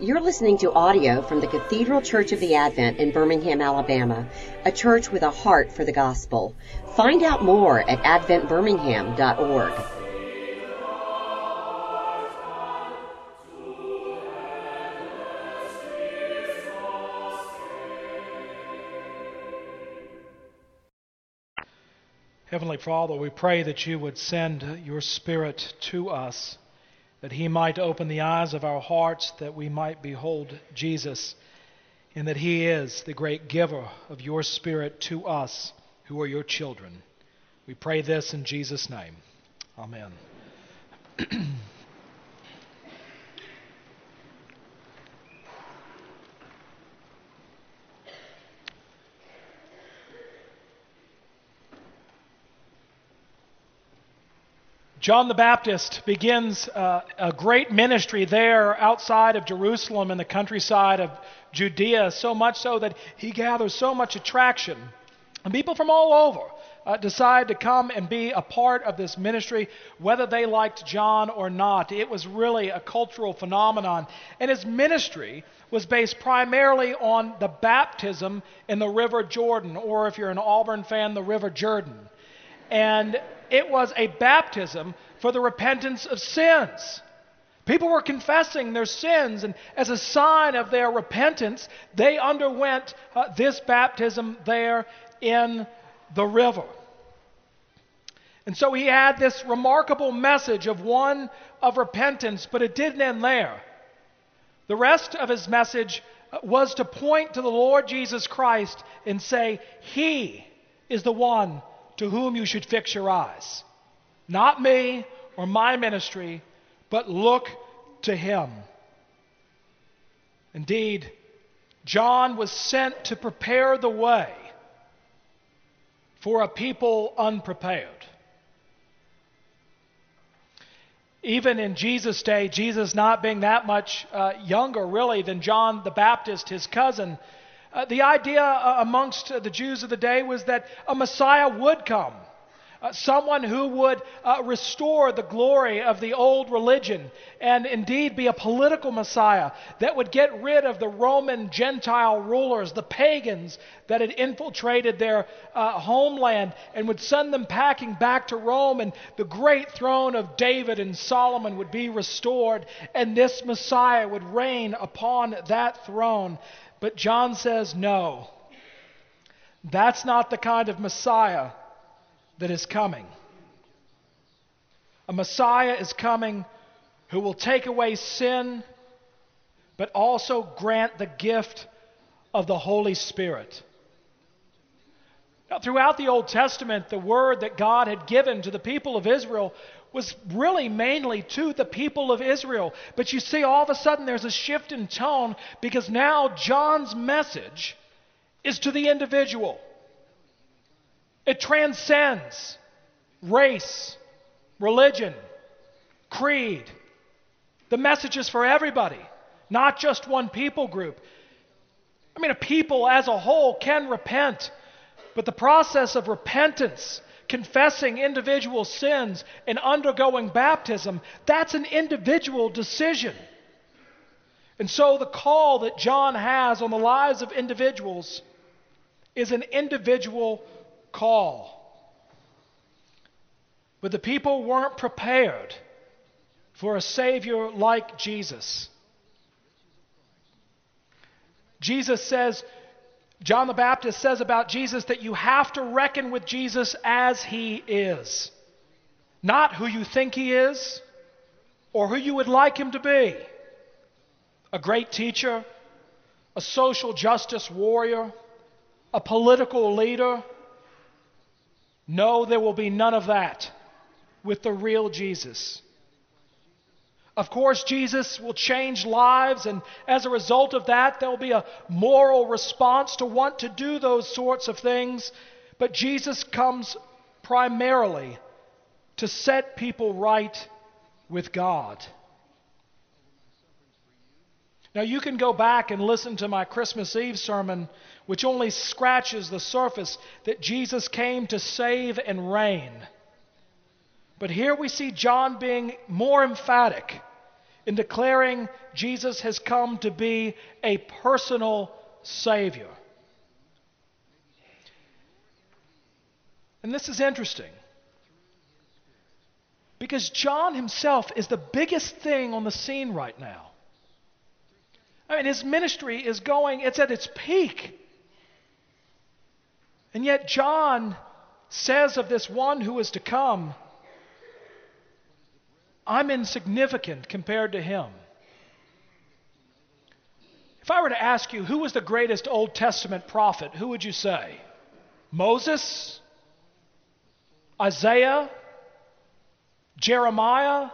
You're listening to audio from the Cathedral Church of the Advent in Birmingham, Alabama, a church with a heart for the gospel. Find out more at adventbirmingham.org. Heavenly Father, we pray that you would send your Spirit to us, that he might open the eyes of our hearts, that we might behold Jesus, and that he is the great giver of your Spirit to us who are your children. We pray this in Jesus' name. Amen. John the Baptist begins uh, a great ministry there outside of Jerusalem in the countryside of Judea, so much so that he gathers so much attraction. And people from all over uh, decide to come and be a part of this ministry, whether they liked John or not. It was really a cultural phenomenon. And his ministry was based primarily on the baptism in the River Jordan, or if you're an Auburn fan, the River Jordan. And it was a baptism for the repentance of sins. People were confessing their sins, and as a sign of their repentance, they underwent uh, this baptism there in the river. And so he had this remarkable message of one of repentance, but it didn't end there. The rest of his message uh, was to point to the Lord Jesus Christ and say, He is the one to whom you should fix your eyes. Not me or my ministry, but look to him. Indeed, John was sent to prepare the way for a people unprepared. Even in Jesus' day, Jesus not being that much uh, younger, really, than John the Baptist, his cousin, uh, the idea uh, amongst the Jews of the day was that a Messiah would come. Uh, someone who would uh, restore the glory of the old religion and indeed be a political Messiah that would get rid of the Roman Gentile rulers, the pagans that had infiltrated their uh, homeland and would send them packing back to Rome, and the great throne of David and Solomon would be restored, and this Messiah would reign upon that throne. But John says, no, that's not the kind of Messiah that is coming. A Messiah is coming who will take away sin, but also grant the gift of the Holy Spirit. Now, throughout the Old Testament, the word that God had given to the people of Israel was really mainly to the people of Israel. But you see, all of a sudden, there's a shift in tone because now John's message is to the individual. It transcends race, religion, creed. The message is for everybody, not just one people group. I mean, a people as a whole can repent, but the process of repentance, confessing individual sins, and undergoing baptism, that's an individual decision. And so the call that John has on the lives of individuals is an individual call. But the people weren't prepared for a Savior like Jesus. Jesus says, John the Baptist says about Jesus that you have to reckon with Jesus as he is, not who you think he is or who you would like him to be. A great teacher, a social justice warrior, a political leader, no, there will be none of that with the real Jesus. Of course, Jesus will change lives, and as a result of that, there will be a moral response to want to do those sorts of things. But Jesus comes primarily to set people right with God. Now, you can go back and listen to my Christmas Eve sermon, which only scratches the surface that Jesus came to save and reign. But here we see John being more emphatic in declaring Jesus has come to be a personal Savior. And this is interesting because John himself is the biggest thing on the scene right now. I mean, his ministry is going, it's at its peak. And yet, John says of this one who is to come, I'm insignificant compared to him. If I were to ask you who was the greatest Old Testament prophet, who would you say? Moses? Isaiah? Jeremiah?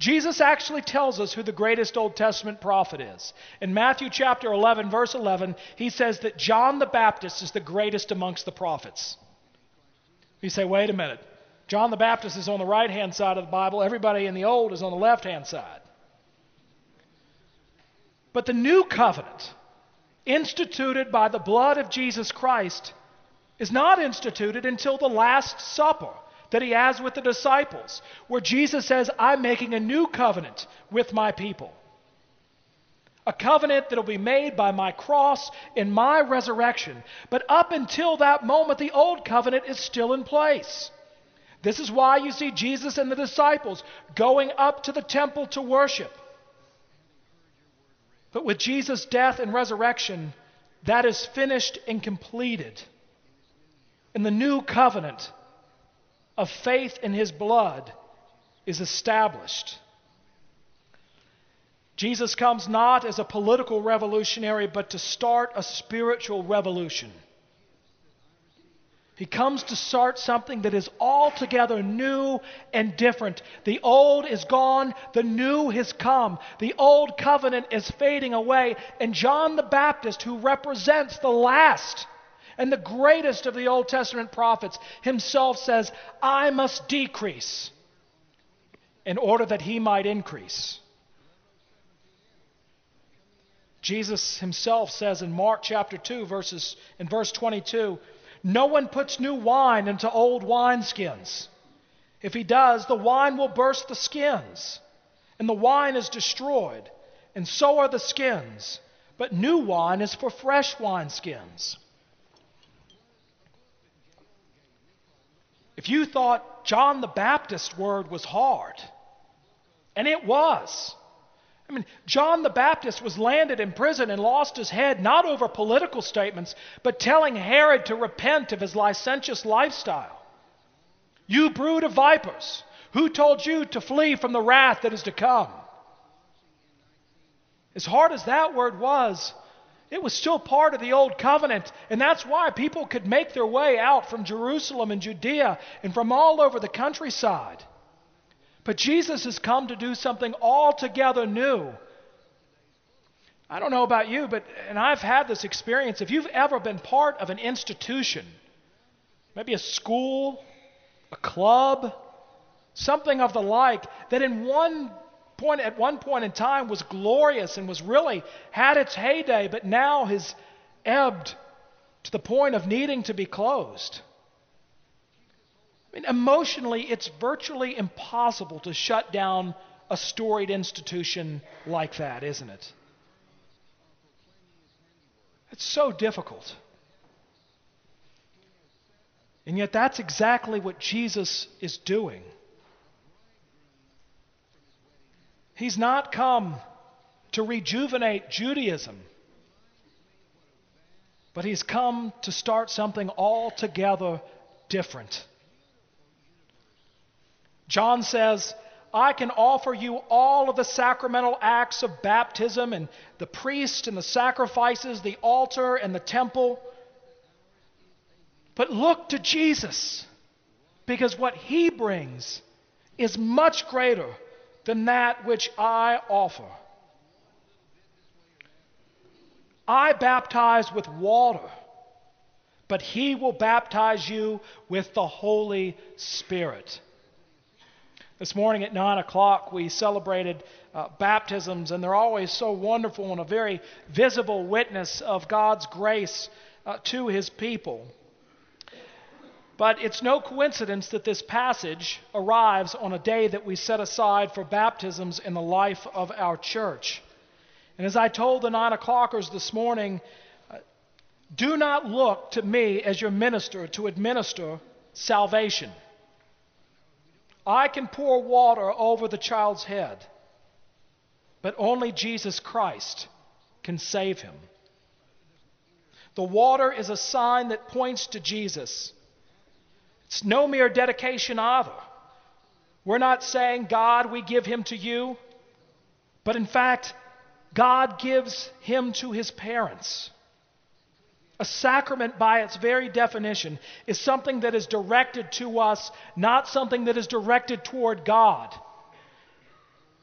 Jesus actually tells us who the greatest Old Testament prophet is. In Matthew chapter 11, verse 11, he says that John the Baptist is the greatest amongst the prophets. You say, wait a minute. John the Baptist is on the right hand side of the Bible, everybody in the Old is on the left hand side. But the new covenant, instituted by the blood of Jesus Christ, is not instituted until the Last Supper that he has with the disciples, where Jesus says, I'm making a new covenant with my people. A covenant that will be made by my cross and my resurrection. But up until that moment, the old covenant is still in place. This is why you see Jesus and the disciples going up to the temple to worship. But with Jesus' death and resurrection, that is finished and completed. And the new covenant of faith in his blood is established. Jesus comes not as a political revolutionary, but to start a spiritual revolution. He comes to start something that is altogether new and different. The old is gone, the new has come. The old covenant is fading away, and John the Baptist, who represents the last and the greatest of the Old Testament prophets himself says, I must decrease in order that he might increase. Jesus himself says in Mark chapter 2 verses in verse 22, no one puts new wine into old wineskins. If he does, the wine will burst the skins, and the wine is destroyed, and so are the skins. But new wine is for fresh wineskins. If you thought John the Baptist's word was hard, and it was. I mean, John the Baptist was landed in prison and lost his head not over political statements, but telling Herod to repent of his licentious lifestyle. You brood of vipers, who told you to flee from the wrath that is to come? As hard as that word was, it was still part of the old covenant, and that's why people could make their way out from Jerusalem and Judea and from all over the countryside. But Jesus has come to do something altogether new. I don't know about you, but and I've had this experience. If you've ever been part of an institution, maybe a school, a club, something of the like, that in one point, at one point in time was glorious and was really had its heyday, but now has ebbed to the point of needing to be closed. I mean, emotionally, it's virtually impossible to shut down a storied institution like that, isn't it? It's so difficult. And yet, that's exactly what Jesus is doing. He's not come to rejuvenate Judaism, but he's come to start something altogether different. John says, I can offer you all of the sacramental acts of baptism and the priest and the sacrifices, the altar and the temple. But look to Jesus, because what he brings is much greater than that which I offer. I baptize with water, but he will baptize you with the Holy Spirit. This morning at 9 o'clock, we celebrated uh, baptisms, and they're always so wonderful and a very visible witness of God's grace uh, to his people. But it's no coincidence that this passage arrives on a day that we set aside for baptisms in the life of our church. And as I told the nine o'clockers this morning, uh, do not look to me as your minister to administer salvation. I can pour water over the child's head, but only Jesus Christ can save him. The water is a sign that points to Jesus. It's no mere dedication either. We're not saying, God, we give him to you, but in fact, God gives him to his parents. A sacrament, by its very definition, is something that is directed to us, not something that is directed toward God.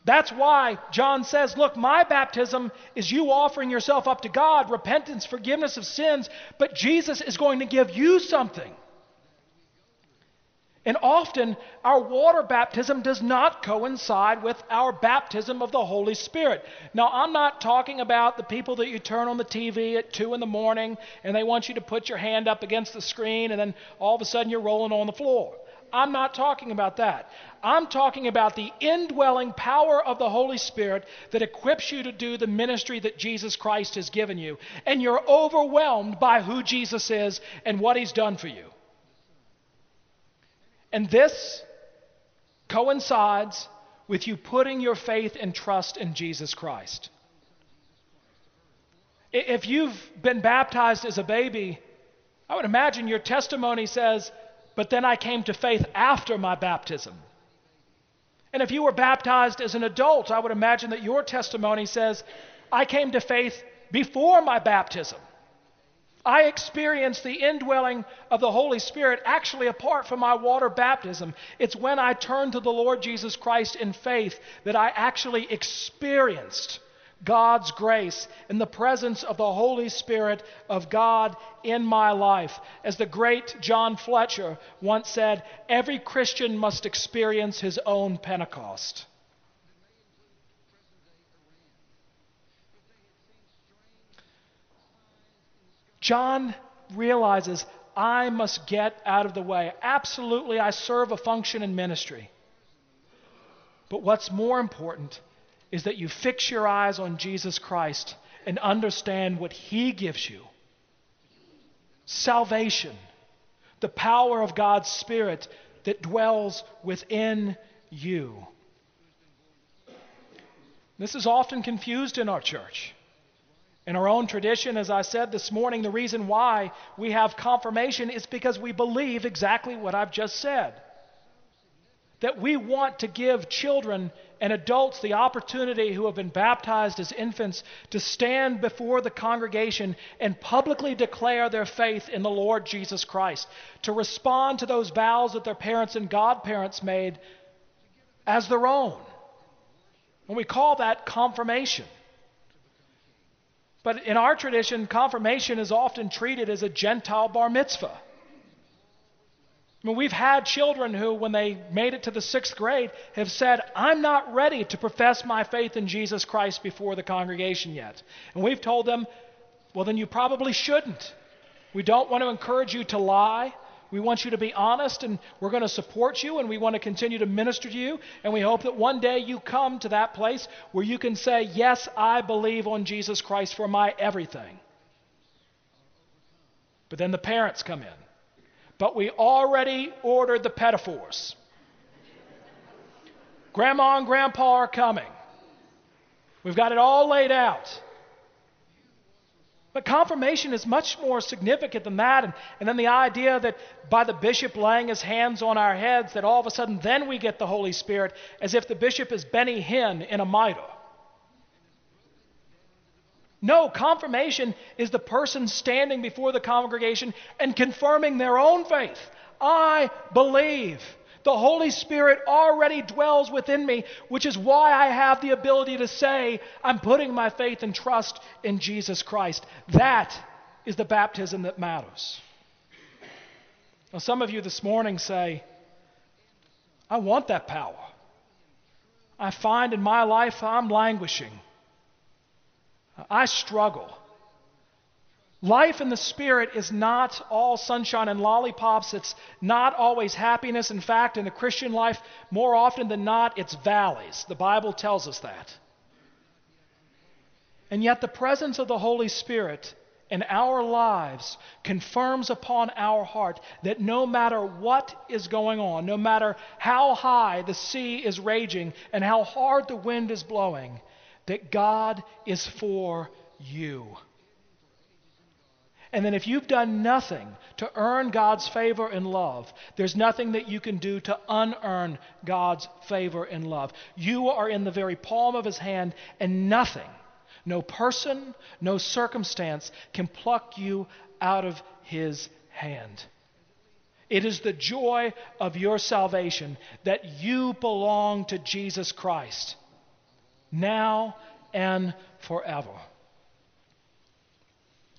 That's why John says, Look, my baptism is you offering yourself up to God, repentance, forgiveness of sins, but Jesus is going to give you something. And often our water baptism does not coincide with our baptism of the Holy Spirit. Now, I'm not talking about the people that you turn on the TV at 2 in the morning and they want you to put your hand up against the screen and then all of a sudden you're rolling on the floor. I'm not talking about that. I'm talking about the indwelling power of the Holy Spirit that equips you to do the ministry that Jesus Christ has given you. And you're overwhelmed by who Jesus is and what he's done for you. And this coincides with you putting your faith and trust in Jesus Christ. If you've been baptized as a baby, I would imagine your testimony says, But then I came to faith after my baptism. And if you were baptized as an adult, I would imagine that your testimony says, I came to faith before my baptism. I experienced the indwelling of the Holy Spirit actually apart from my water baptism. It's when I turned to the Lord Jesus Christ in faith that I actually experienced God's grace and the presence of the Holy Spirit of God in my life. As the great John Fletcher once said, every Christian must experience his own Pentecost. John realizes I must get out of the way. Absolutely, I serve a function in ministry. But what's more important is that you fix your eyes on Jesus Christ and understand what He gives you salvation, the power of God's Spirit that dwells within you. This is often confused in our church. In our own tradition, as I said this morning, the reason why we have confirmation is because we believe exactly what I've just said. That we want to give children and adults the opportunity who have been baptized as infants to stand before the congregation and publicly declare their faith in the Lord Jesus Christ, to respond to those vows that their parents and godparents made as their own. And we call that confirmation. But in our tradition, confirmation is often treated as a Gentile bar mitzvah. I mean, we've had children who, when they made it to the sixth grade, have said, I'm not ready to profess my faith in Jesus Christ before the congregation yet. And we've told them, well, then you probably shouldn't. We don't want to encourage you to lie. We want you to be honest, and we're going to support you, and we want to continue to minister to you. And we hope that one day you come to that place where you can say, Yes, I believe on Jesus Christ for my everything. But then the parents come in. But we already ordered the petit fours. Grandma and Grandpa are coming. We've got it all laid out. But confirmation is much more significant than that. And, and then the idea that by the bishop laying his hands on our heads, that all of a sudden then we get the Holy Spirit, as if the bishop is Benny Hinn in a mitre. No, confirmation is the person standing before the congregation and confirming their own faith. I believe. The Holy Spirit already dwells within me, which is why I have the ability to say, I'm putting my faith and trust in Jesus Christ. That is the baptism that matters. Now, some of you this morning say, I want that power. I find in my life I'm languishing. I struggle. Life in the Spirit is not all sunshine and lollipops. It's not always happiness. In fact, in the Christian life, more often than not, it's valleys. The Bible tells us that. And yet, the presence of the Holy Spirit in our lives confirms upon our heart that no matter what is going on, no matter how high the sea is raging and how hard the wind is blowing, that God is for you. And then, if you've done nothing to earn God's favor and love, there's nothing that you can do to unearn God's favor and love. You are in the very palm of His hand, and nothing, no person, no circumstance can pluck you out of His hand. It is the joy of your salvation that you belong to Jesus Christ, now and forever.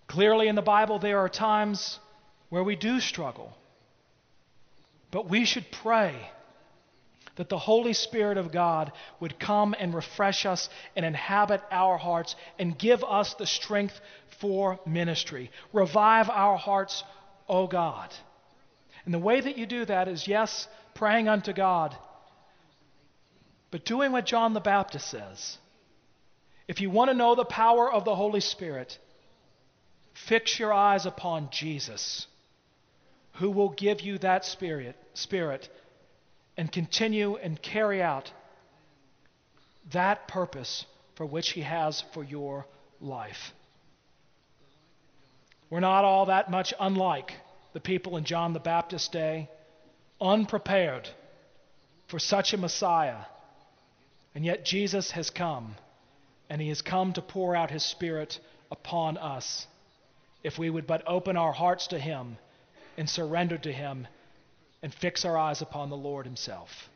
Clearly, in the Bible, there are times where we do struggle. But we should pray that the Holy Spirit of God would come and refresh us and inhabit our hearts and give us the strength for ministry. Revive our hearts, O God. And the way that you do that is, yes, praying unto God, but doing what John the Baptist says. If you want to know the power of the Holy Spirit, Fix your eyes upon Jesus, who will give you that spirit, spirit and continue and carry out that purpose for which he has for your life. We're not all that much unlike the people in John the Baptist's day, unprepared for such a Messiah. And yet Jesus has come, and he has come to pour out his Spirit upon us if we would but open our hearts to Him and surrender to Him and fix our eyes upon the Lord Himself.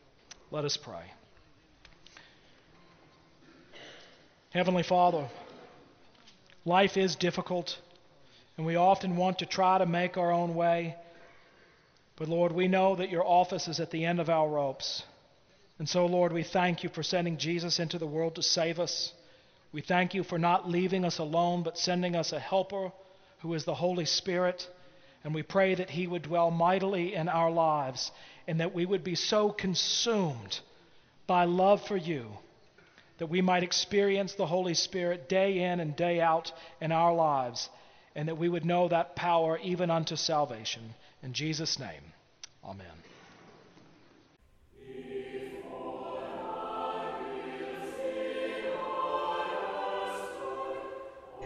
Let us pray. Heavenly Father, life is difficult, and we often want to try to make our own way. But Lord, we know that your office is at the end of our ropes. And so, Lord, we thank you for sending Jesus into the world to save us. We thank you for not leaving us alone, but sending us a helper who is the Holy Spirit. And we pray that He would dwell mightily in our lives and that we would be so consumed by love for you that we might experience the Holy Spirit day in and day out in our lives and that we would know that power even unto salvation. In Jesus' name, amen.